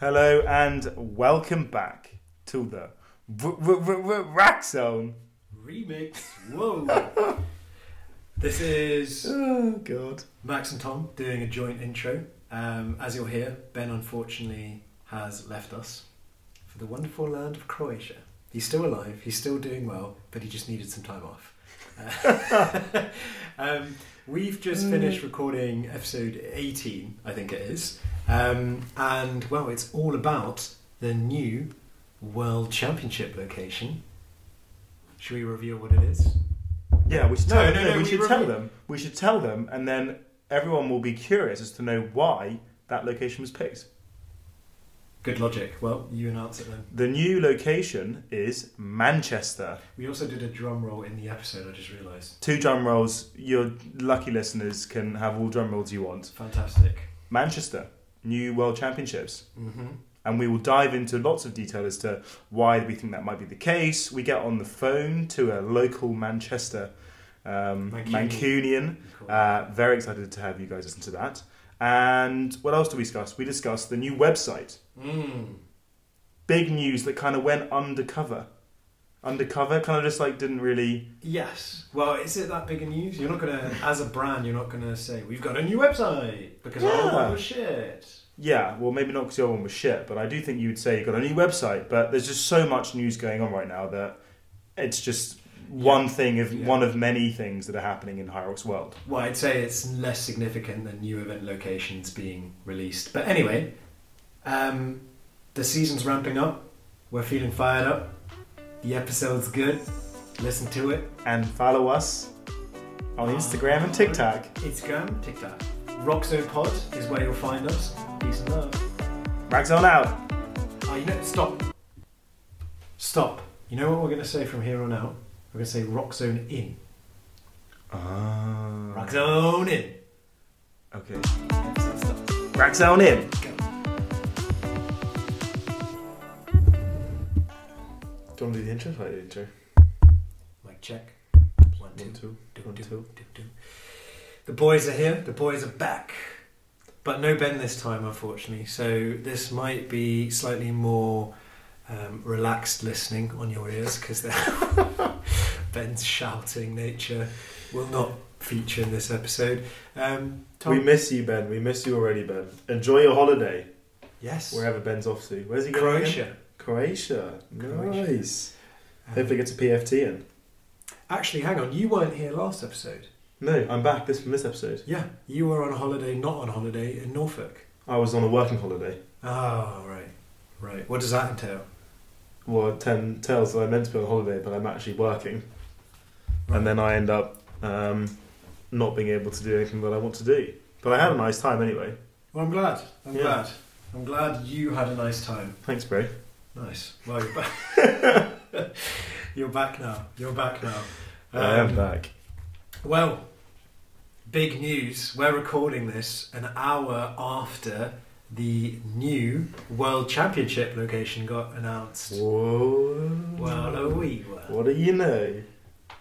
Hello and welcome back to the Rack Zone. Remix. Whoa. this is Oh God. Max and Tom doing a joint intro. Um, as you'll hear, Ben unfortunately has left us for the wonderful land of Croatia. He's still alive, he's still doing well, but he just needed some time off. Um, we've just finished recording episode 18, I think it is. Um, and, well, it's all about the new World Championship location. Should we reveal what it is? Yeah, we should No, tell, no, no, we we should tell them. We should tell them, and then everyone will be curious as to know why that location was picked. Good logic. Well, you announce it then. The new location is Manchester. We also did a drum roll in the episode, I just realised. Two drum rolls. Your lucky listeners can have all drum rolls you want. Fantastic. Manchester, new World Championships. Mm-hmm. and we will dive into lots of detail as to why we think that might be the case. We get on the phone to a local Manchester um, Mancunian. Mancunian. Cool. Uh, very excited to have you guys listen to that. And what else do we discuss? We discuss the new website. mm. Big news that kind of went undercover. Undercover, kind of just like didn't really. Yes. Well, is it that big a news? You're not gonna, as a brand, you're not gonna say we've got a new website because our Yeah. one was shit. Yeah, well, maybe not because the other one was shit, but I do think you would say you got a new website. But there's just so much news going on right now that it's just one thing of Yeah. one of many things that are happening in Hyrox world. Well, I'd say it's less significant than new event locations being released. But anyway, um, the season's ramping up. We're feeling fired up. The episode's good. Listen to it. And follow us on Instagram and TikTok. Instagram, TikTok. Roxzone Pod is where you'll find us. Peace and love. Roxzone out. Oh, you know, stop. Stop. You know what we're going to say from here on out? We're going to say Roxzone In. Ah. Roxzone In. Okay. Episode starts. Roxzone in. Go. Do you want to do the intro? Like the intro. Mic check. One, two. One, two. Do, One, do, two. do, do. The boys are here. The boys are back. But no Ben this time, unfortunately. So this might be slightly more um, relaxed listening on your ears because Ben's shouting nature will not feature in this episode. Um, Tom, We miss you, Ben. We miss you already, Ben. Enjoy your holiday yes, wherever Ben's off to. Where's he going? again? Croatia. Croatia. Croatia. Nice. Um, Hopefully, get a PFT in. actually, hang on. You weren't here last episode. No, I'm back. This from this episode. Yeah, you were on holiday, not on holiday in Norfolk. I was on a working holiday. Oh, right, right. What does that entail? Well, ten tells that I'm meant to be on holiday, but I'm actually working, and then I end up um, not being able to do anything that I want to do. But I had a nice time anyway. Well, I'm glad. I'm Yeah. glad. I'm glad you had a nice time. Thanks, bro. Nice. Well, you're back. you're back now. You're back now. I am Um, back. Well, big news. We're recording this an hour after the new World Championship location got announced. Whoa. Well, oh, we were. What do you know?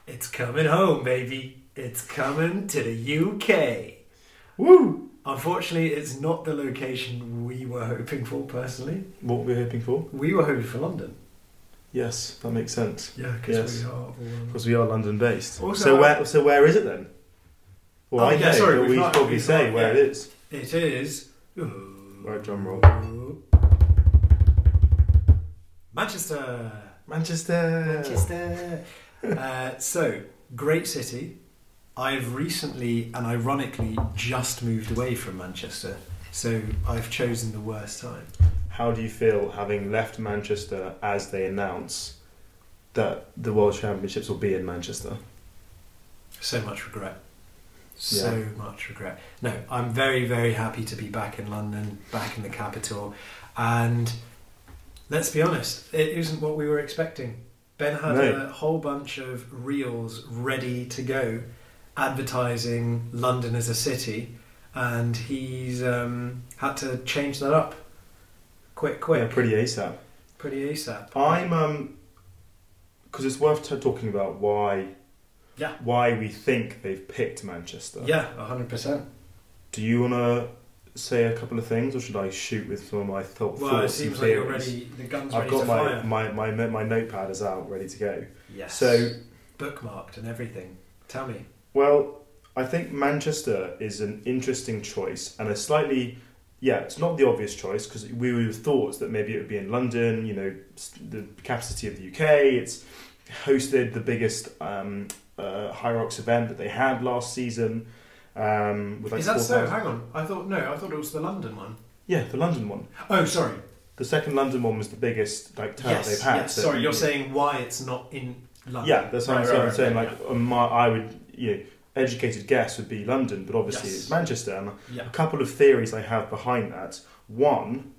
It's coming home, baby. It's coming to the UK. Woo! Unfortunately, it's not the location we were hoping for personally. What were we hoping for? We were hoping for London. Yes, that makes sense. Yeah, because Yes. we are. all- Because we are London based. Also, so where? So where is it then? Well, Oh, I yeah, know, sorry, but we've we not- probably we've say not- where yeah. it is. It is. Right, drum roll. Manchester. Manchester. Manchester. uh, so, great city. I've recently and ironically just moved away from Manchester, so I've chosen the worst time. How do you feel having left Manchester as they announce that the World Championships will be in Manchester? So much regret. So much regret. No, I'm very, very happy to be back in London, back in the capital. And let's be honest, it isn't what we were expecting. Ben had No. a whole bunch of reels ready to go advertising London as a city, and he's um, had to change that up quick, quick, Yeah, pretty ASAP. pretty ASAP. I'm um because it's worth t- talking about why Yeah. why we think they've picked Manchester. Yeah, 100%. Do you want to say a couple of things, or should I shoot with some of my thought, Well, it thoughts and seems like you're ready. The gun's I've ready got to my, fire. my, my, my notepad is out, ready to go. yes. So, bookmarked and everything. Tell me. well, I think Manchester is an interesting choice and a slightly, yeah, it's not the obvious choice because we would have thought that maybe it would be in London, you know, the capital city of the UK. It's hosted the biggest um, uh, event that they had last season. Um, with like Is that so? 4,000 Hang on. I thought no. I thought it was the London one. Yeah, the London one. Oh, sorry. The second London one was the biggest like turnout yes. they've had. yes. So- Sorry, you're saying why it's not in London. Yeah, that's what Right, I'm saying. right, saying right, like um, my, I would, you know, educated guess would be London, but obviously Yes. it's Manchester. And Yeah. a couple of theories I have behind that. One,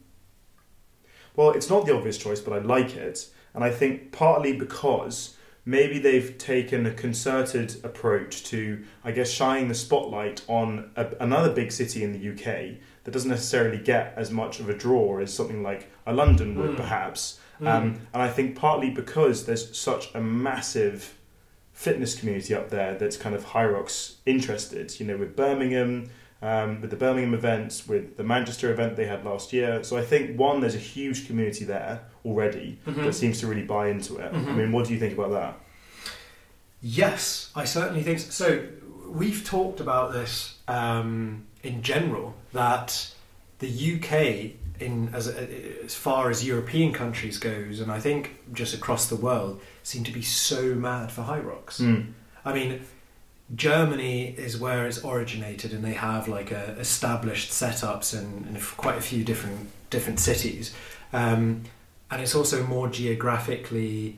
well, it's not the obvious choice, but I like it, and I think partly because maybe they've taken a concerted approach to, I guess, shining the spotlight on a, another big city in the UK that doesn't necessarily get as much of a draw as something like a London would, Mm. perhaps. Mm. Um, and I think partly because there's such a massive fitness community up there that's kind of Hyrox interested, you know, with Birmingham, um, with the Birmingham events, with the Manchester event they had last year. So I think, one, there's a huge community there already Mhm. that seems to really buy into it. I Mhm. mean, what do you think about that? Yes, I certainly think so. so we've talked about this um, in general that the UK, in as as far as European countries goes, and I think just across the world, seem to be so mad for Hyrox. Mm. I mean, Germany is where it's originated, and they have like a, established setups in, in quite a few different different cities, um, and it's also more geographically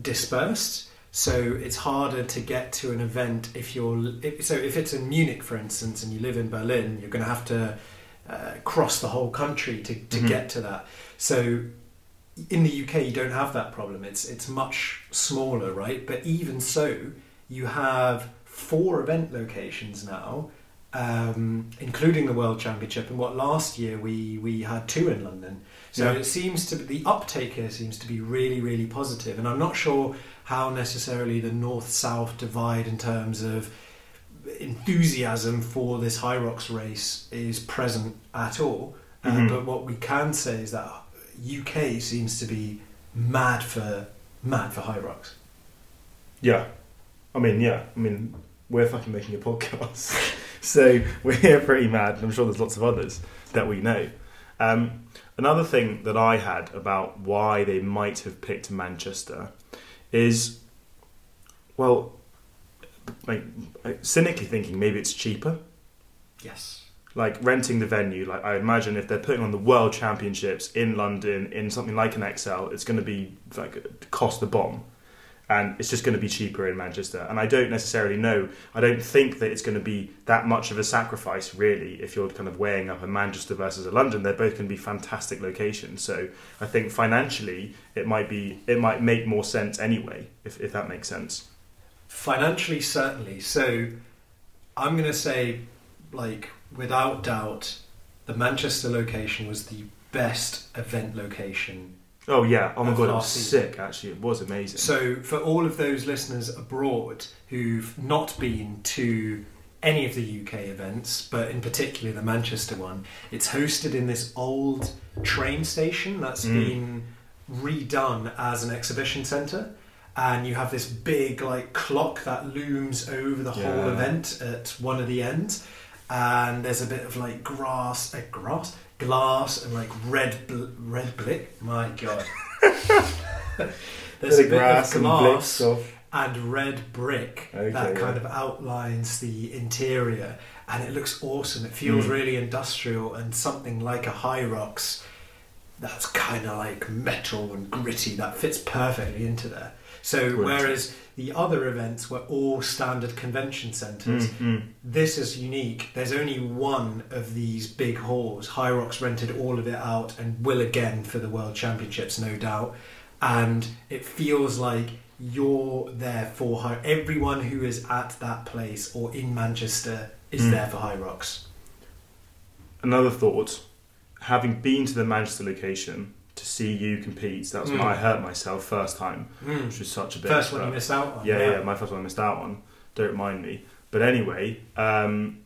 dispersed. So it's harder to get to an event if you're if, so if it's in Munich, for instance, and you live in Berlin, you're going to have to uh, cross the whole country to, to Mhm. get to that. So in the UK, you don't have that problem. It's it's much smaller, right? But even so, you have four event locations now, um, including the World Championship. And what last year we we had two in London. So Yeah. it seems to the uptake here seems to be really really positive. And I'm not sure how necessarily the north south divide in terms of enthusiasm for this Hyrox race is present at all. Uh, Mhm. but what we can say is that UK seems to be mad for mad for Hyrox. Yeah. I mean, yeah. I mean, we're fucking making a podcast. so we're pretty mad, and I'm sure there's lots of others that we know. Um, another thing that I had about why they might have picked Manchester is, well, like uh, cynically thinking, maybe it's cheaper. Yes. Like renting the venue, like I imagine if they're putting on the World Championships in London in something like an Excel, it's going to be like cost the bomb, and it's just going to be cheaper in Manchester. And I don't necessarily know. I don't think that it's going to be that much of a sacrifice, really, if you're kind of weighing up a Manchester versus a London. They're both going to be fantastic locations. So I think financially, it might be it might make more sense anyway, if if that makes sense. Financially, certainly. So I'm going to say, like, without doubt, the Manchester location was the best event location. Oh yeah! Oh my god, it was sick. Actually, it was amazing. So, for all of those listeners abroad who've not been to any of the UK events, but in particular the Manchester one, it's hosted in this old train station that's Mm. been redone as an exhibition centre. And you have this big like clock that looms over the whole event at one of the ends, and there's a bit of like grass, uh, grass, glass, and like red, bl- red blick. My god, there's a bit grass of and glass blicks and red brick Okay, that kind yeah. of outlines the interior and it looks awesome it feels Mm. really industrial and something like a Hyrox that's kind of like metal and gritty that fits perfectly into there so whereas the other events were all standard convention centres Mm, mm. this is unique. There's only one of these big halls. Rocks rented all of it out and will again for the World Championships, no doubt. And it feels like you're there for High. Everyone who is at that place or in Manchester is Mm. there for Rocks. Another thought: having been to the Manchester location to see you compete, that was when Mm. I hurt myself first time, which was such a bit. First one you missed out on. yeah, yeah, my first one I missed out on. Don't mind me. But anyway, um,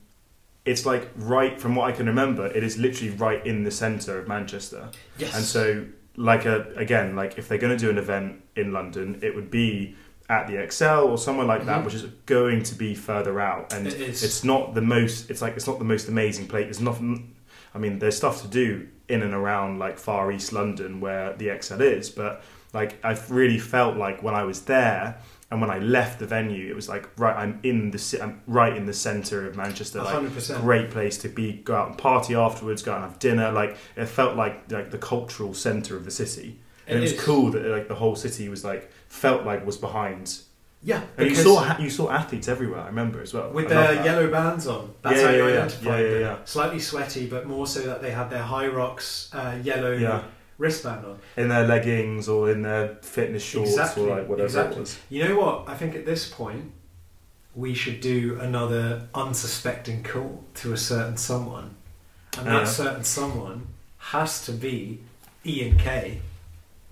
it's like right from what I can remember, it is literally right in the centre of Manchester. Yes. And so, like a again, like if they're going to do an event in London, it would be at the Excel or somewhere like that, Mhm. which is going to be further out. And It it's not the most. It's like it's not the most amazing place. It's not. I mean, there's stuff to do in and around like Far East London where the Excel is, but like I've really felt like when I was there. And when I left the venue, it was like right. I'm in the I'm right in the centre of Manchester. Like hundred percent. great place to be go out and party afterwards go out and have dinner like it felt like like the cultural center of the city and it, It was is. cool that like the whole city was like felt like was behind Yeah, and you saw you saw athletes everywhere i remember as well with I their yellow bands on. That's Yeah, how you yeah, yeah. identify Yeah, yeah, them. yeah. Slightly sweaty, but more so that they had their Hyrox uh, yellow wristband on. in their leggings or in their fitness shorts Exactly, or like whatever exactly. it was You know what? I think at this point we should do another unsuspecting call to a certain someone, and that Yeah. certain someone has to be Ian Kay.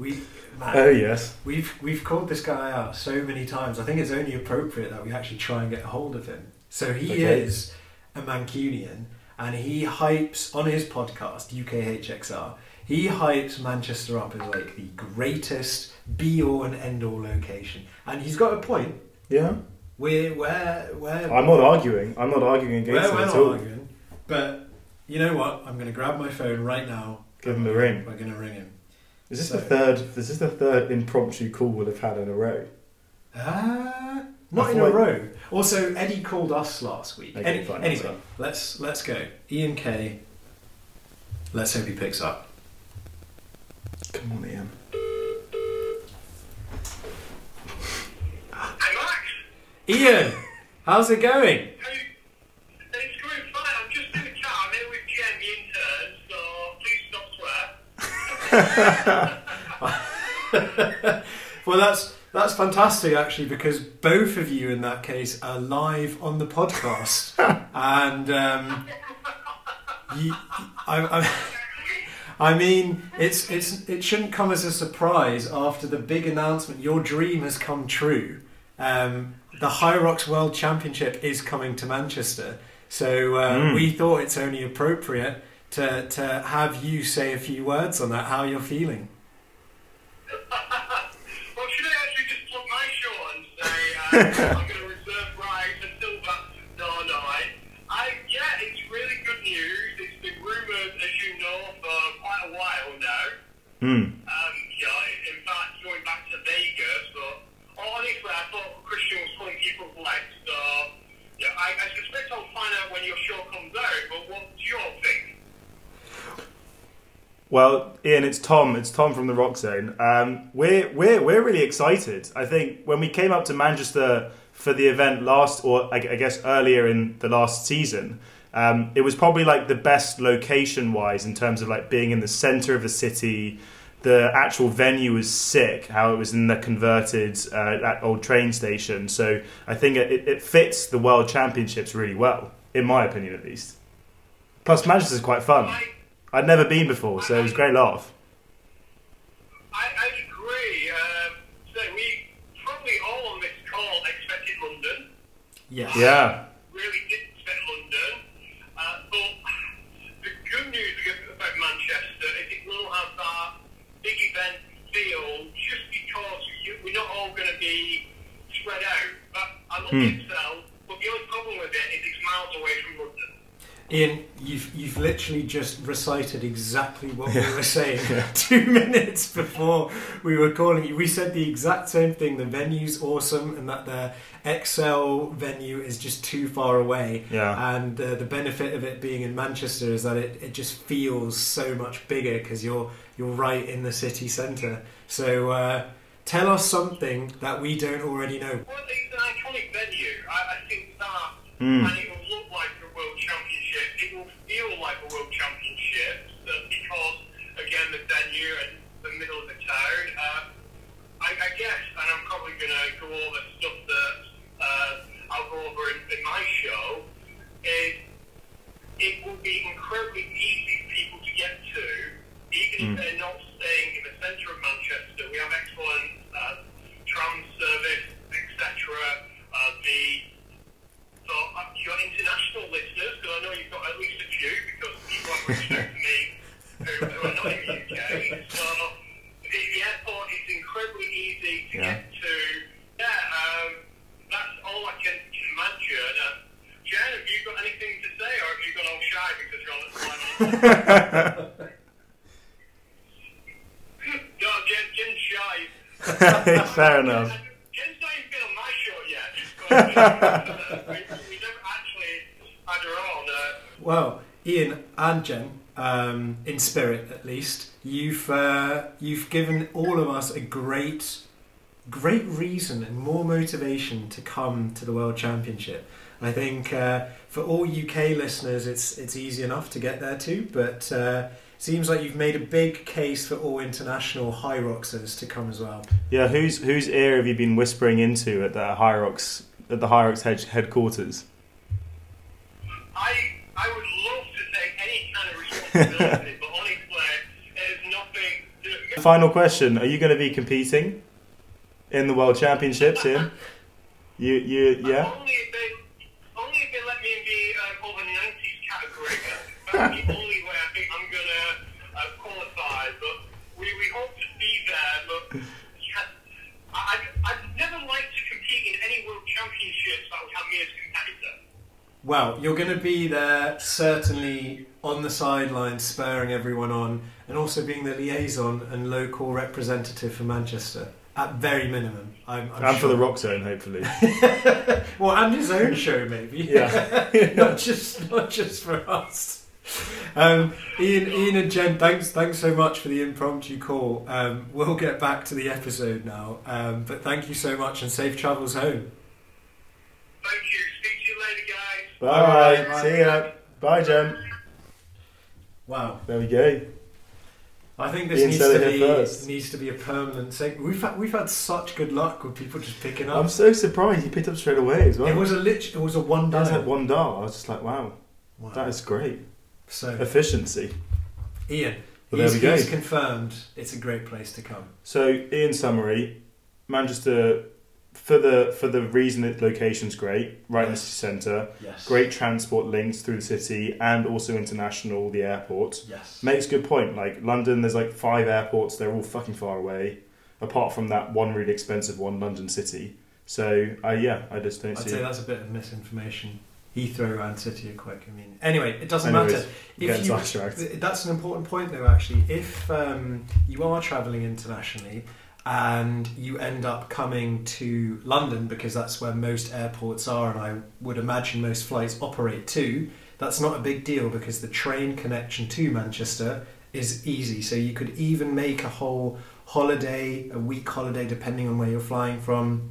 We man, oh yes we've we've called this guy out so many times. I think it's only appropriate that we actually try and get a hold of him. So he Okay. is a Mancunian, and he hypes on his podcast UKHXR. He hypes Manchester up as like the greatest be all and end all location, and he's got a point. yeah We're where where i'm not arguing i'm not arguing against it not at all arguing, but you know what? I'm going to grab my phone right now. give him a ring We're going to ring him. Is this So- the third is this the third impromptu call we'll have had in a row Ah, not in a a I- row. Also, Eddie called us last week. Okay, Any- fine, anyway, let's let's go. Ian K. Let's hope he picks up. come on ian Hey Max, Ian, how's it going? hey, Well, that's that's fantastic actually because both of you in that case are live on the podcast, and um, you, I, I, I mean, it's it's it shouldn't come as a surprise after the big announcement. Your dream has come true. Um, the Hyrox World Championship is coming to Manchester, so uh, Mm. we thought it's only appropriate to to have you say a few words on that. How you're feeling? well, should I actually just plug my show and say uh, I'm going to reserve rights until that? No, no. I, I, yeah, it's really good news. It's been rumoured, as you know, for quite a while now. hmm Um, yeah, in fact, going back to Vegas, but honestly, I thought Christian was pulling people's legs. So, yeah, I, I suspect I'll find out when your show comes out. But what's your? Well, Ian, it's Tom. It's Tom from the Roxzone. Um, we're we're we're really excited. I think when we came up to Manchester for the event last, or I, guess earlier in the last season, um, it was probably like the best location wise in terms of like being in the center of the city. The actual venue was sick. How it was in the converted uh, at old train station. So I think it, it fits the World Championships really well, in my opinion at least. Plus, Manchester's quite fun. I, I'd never been before, so it was a great laugh. I, I agree. Um, so we probably all on this call expected London. Yes. Yeah. really did expect London. Uh, but the good news about Manchester is it will have that big event feel just because you, we're not all going to be spread out. But I love Hmm. it itself, but the only problem with it is it's miles away from London. Ian, you've you've literally just recited exactly what we were saying two minutes before we were calling you. We said the exact same thing. The venue's awesome, and that the Excel venue is just too far away. Yeah. And uh, the benefit of it being in Manchester is that it, it just feels so much bigger because you're you're right in the city centre. So uh, tell us something that we don't already know. Well, it's an iconic venue. I, I think that, Hmm. going to go over stuff that uh, I'll go over in, in my show, is it will be incredibly easy for people to get to, even mm. if hmm. they're not staying in the centre of Manchester. We have excellent uh, tram service, etc. Uh, the so uh, your international listeners, because I know you've got at least a few, because people have reached out to me who, who are not Fair enough. Jen's not even been on my show yet. Just got- we, we never actually had her on. Uh, Well, Ian and Jen, um, in spirit at least, you've uh, you've given all of us a great, great reason and more motivation to come to the World Championship. I think uh, for all UK listeners, it's it's easy enough to get there too, but. Uh, Seems like you've made a big case for all international Hyroxers to come as well. Yeah, whose whose ear have you been whispering into at the Hyrox at the Hyrox head, headquarters? I I would love to take any kind of responsibility, but honestly, there's nothing. Final question: Are you going to be competing in the World Championships, Ian? You you yeah. Only if they, only if they let me in the um, over 90s category. That's the only way I think I'm gonna uh, qualify. But we, we hope to be there. But yeah, I, I'd, I'd never like to compete in any world championships that would have me as a competitor. Well, you're going to be there certainly on the sidelines, spurring everyone on, and also being the liaison and local representative for Manchester. At very minimum, I'm, I'm And for the. Roxzone, hopefully. well, and his own show maybe. Yeah. not just not just for us. Um, Ian, Ian and Jen, thanks thanks so much for the impromptu call. Um, we'll get back to the episode now, um, but thank you so much and safe travels home. Thank you. Speak to you later, guys. Bye. Bye. See ya. Bye, Jen. Wow. There we go. I think this Ian needs to be first. needs to be a permanent segment. We've had, we've had such good luck with people just picking up. I'm so surprised he picked up straight away as well. it was a lit. It was a one That was like one dial. I was just like, wow, Wow. that is great. So Efficiency. Ian, Well, there he's, he's confirmed. It's a great place to come. So, in summary, Manchester, for the for the reason that location's great, right in the city centre, Yes. great transport links through the city, and also international, the airport. Yes. Makes a good point. Like London, there's like five airports. They're all fucking far away. Apart from that one really expensive one, London City. So, uh, yeah, I just don't I'd see. say it. that's a bit of misinformation. Heathrow and City are quick. I mean, anyway, it doesn't Anyways, matter. getting you, that's an important point, though. Actually, if um, you are travelling internationally and you end up coming to London because that's where most airports are, and I would imagine most flights operate too. That's not a big deal because the train connection to Manchester is easy. So you could even make a whole holiday, a week holiday, depending on where you're flying from,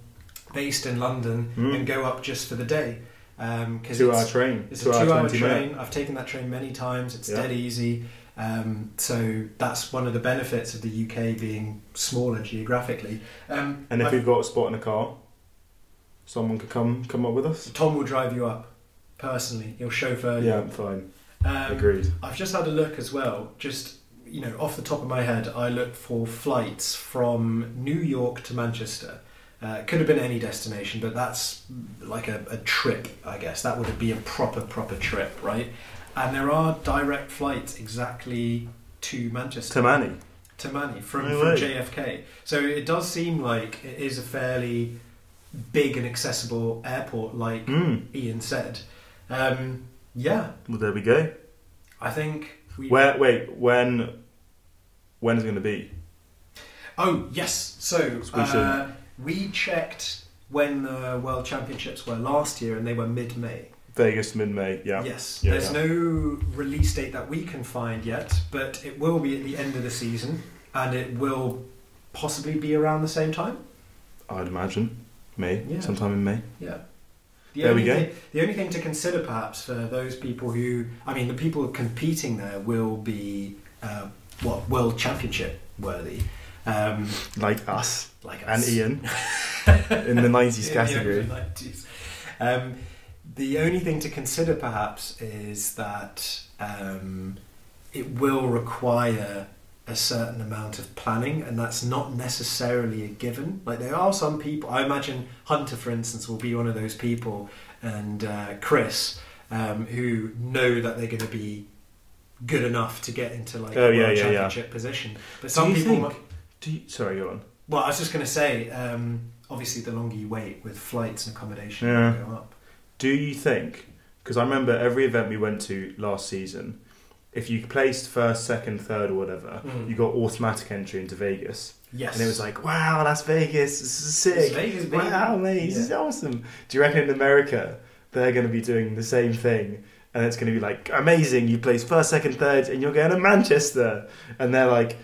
based in London, Mm. and go up just for the day. Because Two hour train. it's two a hour two-hour 20 minute. train. I've taken that train many times. It's Yeah. dead easy. Um, so that's one of the benefits of the UK being smaller geographically. Um, And if I've- we've got a spot in a car, someone could come come up with us. Tom will drive you up personally. He'll chauffeur you. Yeah, fine. Um, Agreed. I've just had a look as well. Just you know, off the top of my head, I looked for flights from New York to Manchester. Uh, it could have been any destination, but that's like a, a trip, I guess. That would be a proper, proper trip, right? And there are direct flights exactly to Manchester, Tamani. to Manny from, No from. JFK. So it does seem like it is a fairly big and accessible airport, like Mm. Ian said. Um, yeah, Well, there we go. I think we. Where? Wait. When? When is it going to be? Oh yes. So uh, we checked when the World Championships were last year, and they were mid-May. Vegas mid May. Yeah. Yes. Yeah, There's yeah. no release date that we can find yet, but it will be at the end of the season, and it will possibly be around the same time. I'd imagine May. Yeah. Sometime in May. Yeah. The There we go. Thing, the only thing to consider, perhaps, for those people who, I mean, the people competing there will be uh, what World Championship worthy, um, Like us like and us. Ian in the nineties In the category. 90s. Um, the only thing to consider, perhaps, is that um, it will require a certain amount of planning, and that's not necessarily a given. Like there are some people. I imagine Hunter, for instance, will be one of those people, and uh, Chris, um, who know that they're going to be good enough to get into like Oh, a yeah, world yeah, yeah. championship position. But some people. think- might- Do you, sorry, go on. well, I was just going to say, um, obviously, the longer you wait with flights and accommodation, Yeah. go up. Do you think? Because I remember every event we went to last season, if you placed first, second, third, or whatever, Mm. you got automatic entry into Vegas. Yes. And it was like, wow, Las Vegas, this is sick. It's Vegas, baby. wow, mate, this is Yeah. awesome. Do you reckon in America they're going to be doing the same thing? And it's going to be like, amazing, you place first, second, third, and you're going to Manchester. And they're like,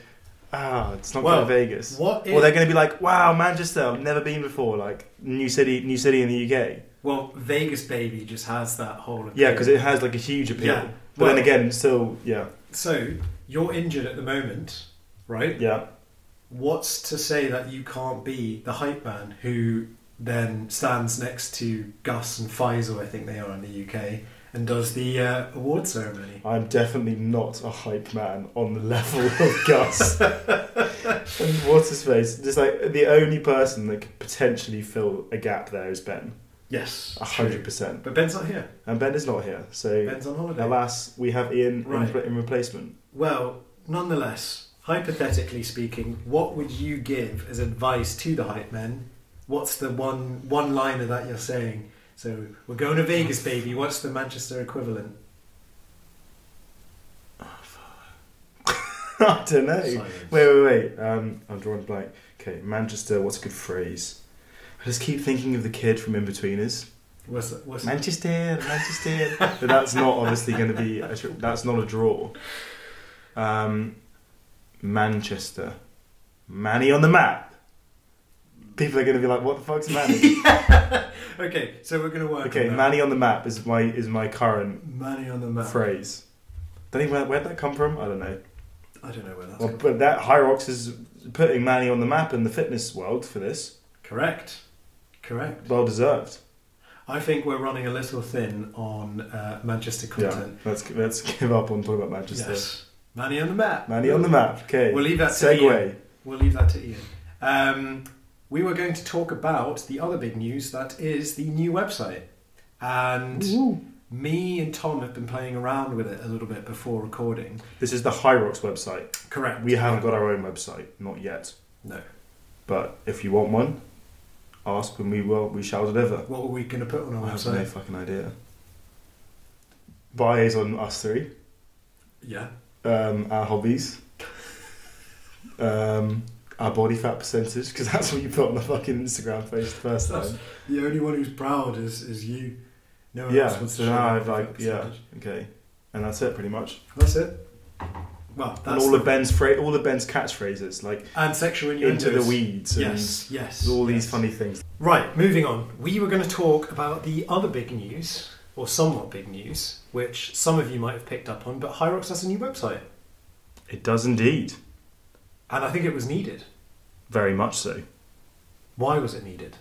ah, it's not Well, going to Vegas. what or they're going to be like, wow, Manchester, I've never been before. Like, new city, new city in the UK. Well, Vegas baby just has that whole. Yeah, because it has like a huge appeal. Yeah. But then again, still, yeah, So you're injured at the moment, right? yeah. What's to say that you can't be the hype man who then stands next to Gus and Faisal, I think they are in the UK, and does the uh, award ceremony? I'm definitely not a hype man on the level of Gus. and what's his face? Just like the only person that could potentially fill a gap there is Ben. Yes, A hundred percent. But Ben's not here. And Ben is not here. So Ben's on holiday. alas, we have Ian in, in replacement. Well, nonetheless, hypothetically speaking, what would you give as advice to the hype men? What's the one one liner that you're saying? So we're going to Vegas, baby. What's the Manchester equivalent? I don't know. Silence. Wait, wait, wait. Um, I'm drawing a blank. Okay, Manchester. What's a good phrase? I just keep thinking of the kid from Inbetweeners. What's the, what's Manchester, Manchester. but that's not obviously going to be. a That's not a draw. Um, Manchester, Manny on the map. People are going to be like, "What the fuck's Manny?" okay, so we're going to work. okay, on. Manny on the map is my is my current Manny on the map. phrase. Don't even where where'd that come from? I don't know. I don't know where that's Well, but that Hyrox is putting Manny on the map in the fitness world for this. Correct. Correct. Well deserved. I think we're running a little thin on uh, Manchester content. Yeah, let's let's give up on talking about Manchester. Yes. Manny on the map. Manny on the map. Okay. We'll leave that to Segue. Ian. We'll leave that to Ian. Um, we were going to talk about the other big news that is the new website. And Ooh. me and Tom have been playing around with it a little bit before recording. This is the Hyrox website. Correct. We haven't got our own website, not yet. No. But if you want one, ask and we will. We shall deliver. What were we going to put on our I have no fucking idea. Bios on us three, Yeah. um, our hobbies, um, our body fat percentage, because that's what you put on the fucking Instagram page the first That's- time. The only one who's proud is, is you. No one Yeah, else wants so to show now I've like, yeah, okay, and that's it pretty much. That's it. Well, and all the- of Ben's fra- all of Ben's catchphrases, like and sexual into the weeds, and Yes, yes. all these funny things. Right, moving on. We were going to talk about the other big news, or somewhat big news, which some of you might have picked up on, but Hyrox has a new website. It does indeed, And I think it was needed. very much so. Why was it needed?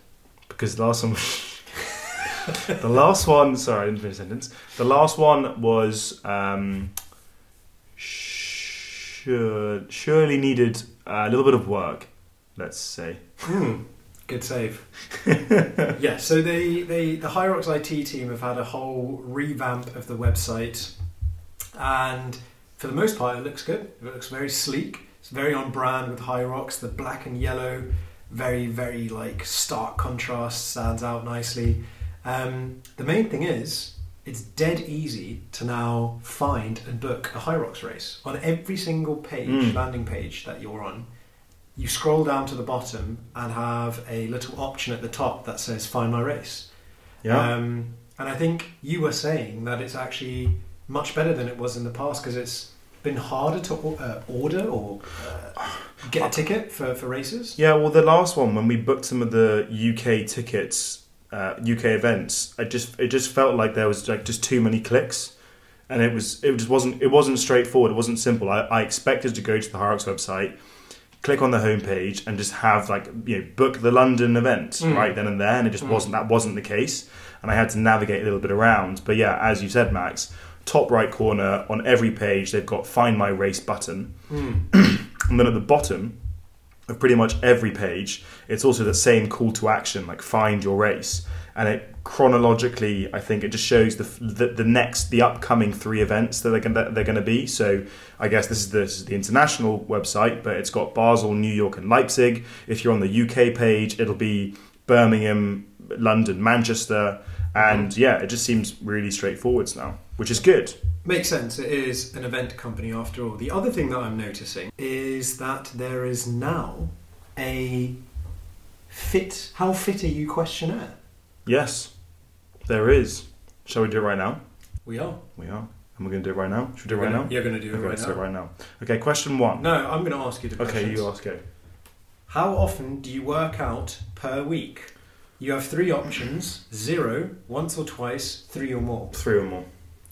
because the last one the last one sorry I didn't finish the sentence the last one was um sure, surely needed a little bit of work let's say Hmm, good save. yeah, so they, they, the Hyrox IT team have had a whole revamp of the website, and for the most part, it looks good. It looks very sleek. It's very on brand with Hyrox. The black and yellow, very, very like stark contrast, stands out nicely. Um, the main thing is, it's dead easy to now find and book a Hyrox race on every single page, Mm. landing page that you're on you scroll down to the bottom and have a little option at the top that says find my race yeah um, and i think you were saying that it's actually much better than it was in the past because it's been harder to uh, order or uh, get a ticket for, for races yeah well the last one when we booked some of the uk tickets uh, uk events i just it just felt like there was like just too many clicks and it was it just wasn't it wasn't straightforward it wasn't simple i, I expected to go to the Hyrox website click on the homepage and just have like you know book the London event Mm. right then and there, and it just Mm. wasn't that wasn't the case, and I had to navigate a little bit around. But yeah, as you said, Max, top right corner on every page they've got Find My Race button, Hmm. and then at the bottom of pretty much every page, it's also the same call to action like Find Your Race, and it chronologically I think it just shows the the, the next the upcoming three events that they're gonna, they're going to be. So I guess this is, the, this is the international website, but it's got Basel, New York, and Leipzig. If you're on the UK page, it'll be Birmingham, London, Manchester, and yeah, it just seems really straightforward now, which is good. Makes sense. It is an event company after all. The other thing that I'm noticing is that there is now a fit. How fit are you questionnaire? Yes, there is. Shall we do it right now? We are. We are. And we're going to do it right now. Should we do it right now? You're going to do it Okay, right now. do it right now. Okay, question one. No, I'm going to ask you the Okay, questions. you ask it. How often do you work out per week? You have three options: zero, once or twice, three or more. Three or more.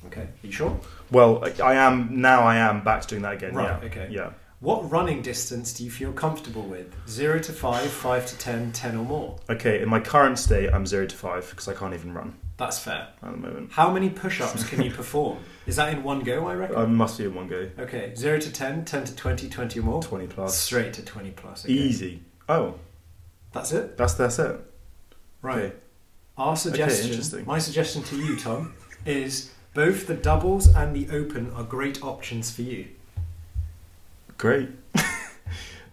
Okay. Are you sure? Well, I- am now. I am back to doing that again. Right, Yeah. okay. Yeah. What running distance do you feel comfortable with? Zero to five, five to ten, ten or more. Okay. In my current state, I'm zero to five because I can't even run That's fair. at the moment. How many push-ups can you perform? Is that in one go? I reckon. I must be in one go. Okay, 0 to 10, 10 to 20, 20 or more? Twenty plus. Straight to 20 plus. okay. Easy. Oh, That's it? that's that's it. Right. Okay. Our suggestion, interesting. my suggestion to you, Tom, is both the doubles and the open are great options for you. Great.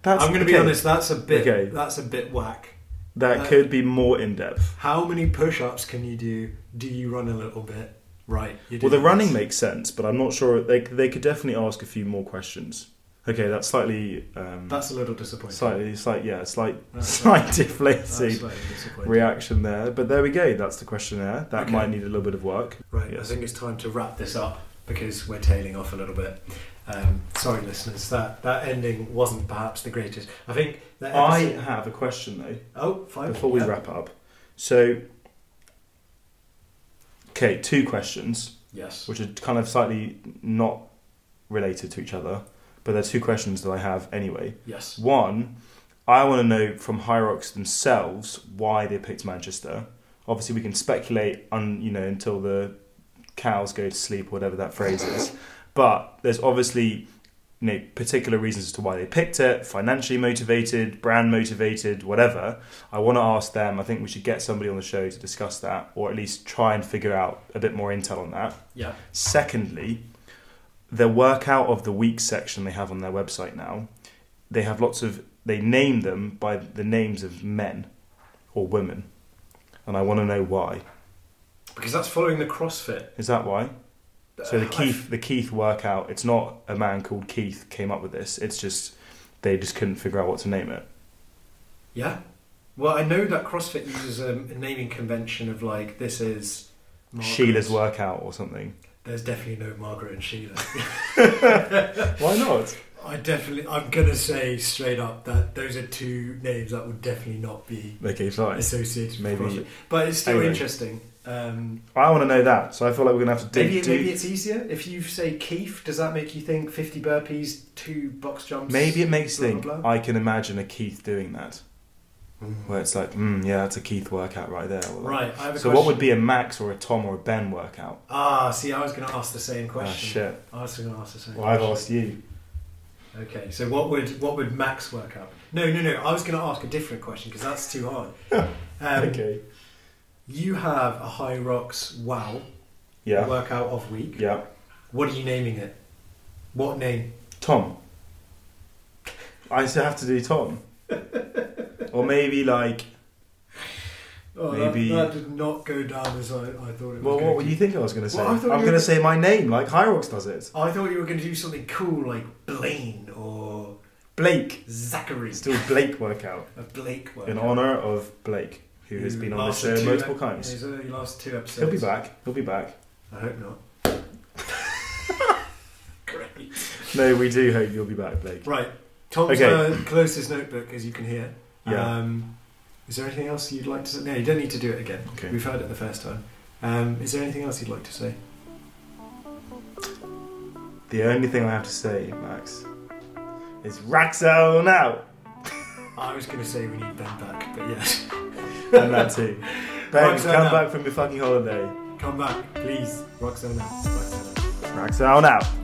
that's. I'm going to be okay. honest, that's a bit Okay. that's a bit whack. That Uh, could be more in depth. How many push-ups can you do? Do you run a little bit? Right. Well, the this. running makes sense, but I'm not sure. They they could definitely ask a few more questions. Okay, that's slightly. Um, That's a little disappointing. slightly, slight, yeah, slight, That's slight slightly reaction there. But there we go. That's the questionnaire. That Okay. might need a little bit of work. Right, Yes. I think it's time to wrap this up because we're tailing off a little bit. Um, sorry, listeners, that, that ending wasn't perhaps the greatest. I think that I have a question though. oh fine before we yeah. wrap up. So, okay, two questions, yes which are kind of slightly not related to each other, but they're two questions that I have anyway. yes One, I want to know from Hyrox themselves why they picked Manchester. Obviously, we can speculate on you know until the cows go to sleep, whatever that phrase is. But there's obviously you know particular reasons as to why they picked it, financially motivated, brand motivated, whatever. I want to ask them. I think we should get somebody on the show to discuss that, or at least try and figure out a bit more intel on that. yeah Secondly, the workout of the week section they have on their website now, they have lots of they name them by the names of men or women. And I want to know why. because that's following the CrossFit. Is that why? So the Uh, Keith the Keith workout, it's not a man called Keith came up with this. It's just they just couldn't figure out what to name it. yeah. Well, I know that CrossFit uses a naming convention of like this is. Sheila's workout or something. There's definitely no Margaret and Sheila. Why not? I definitely, I'm gonna say straight up that those are two names that would definitely not be Okay, fine. associated with Maybe- CrossFit. But it's still Anyway. interesting. Um, I want to know that. So I feel like we're gonna have to dig. maybe, maybe it's easier if you say Keith. Does that make you think 50 burpees, two box jumps? Maybe it makes blah, think blah, blah? I can imagine a Keith doing that. Where it's like, mm, yeah, that's a Keith workout right there. Like- Right. I have a So what would be a Max or a Tom or a Ben workout? Ah, see, I was going to ask the same Ah, question. shit. I was going to ask the same. Well, I've asked you. Okay, so what would what would Max work out? No, no, no. I was going to ask a different question because that's too hard. Um, okay. You have a Hyrox Wow Yeah. workout of week. Yeah. What are you naming it? What name? Tom. I still have to do Tom. or maybe like, Oh, Maybe- that, that did not go down as I, I thought it well, what would you think I was going to say? Well, I I'm going to say my name, like Hyrox does it. I thought you were going to do something cool like Blaine or Blake. Zachary. Still a Blake workout. A Blake workout. In honour of Blake, who has been on the show multiple ep- times. He's only last two episodes. He'll be back. He'll be back. I hope not. Great. No, we do hope you'll be back, Blake. Right. Tom's Okay. uh, closed his notebook, as you can hear. Yeah. Um, is there anything else you'd like to say? No, you don't need to do it again. Okay. We've heard it the first time. Um, is there anything else you'd like to say? The only thing I have to say, Max, is Raxo now! I was going to say we need Ben back, but yes. and that too. Ben, Raxo come now. back from your fucking holiday. Come back, please. Roxanne. Roxanne. Raxo now!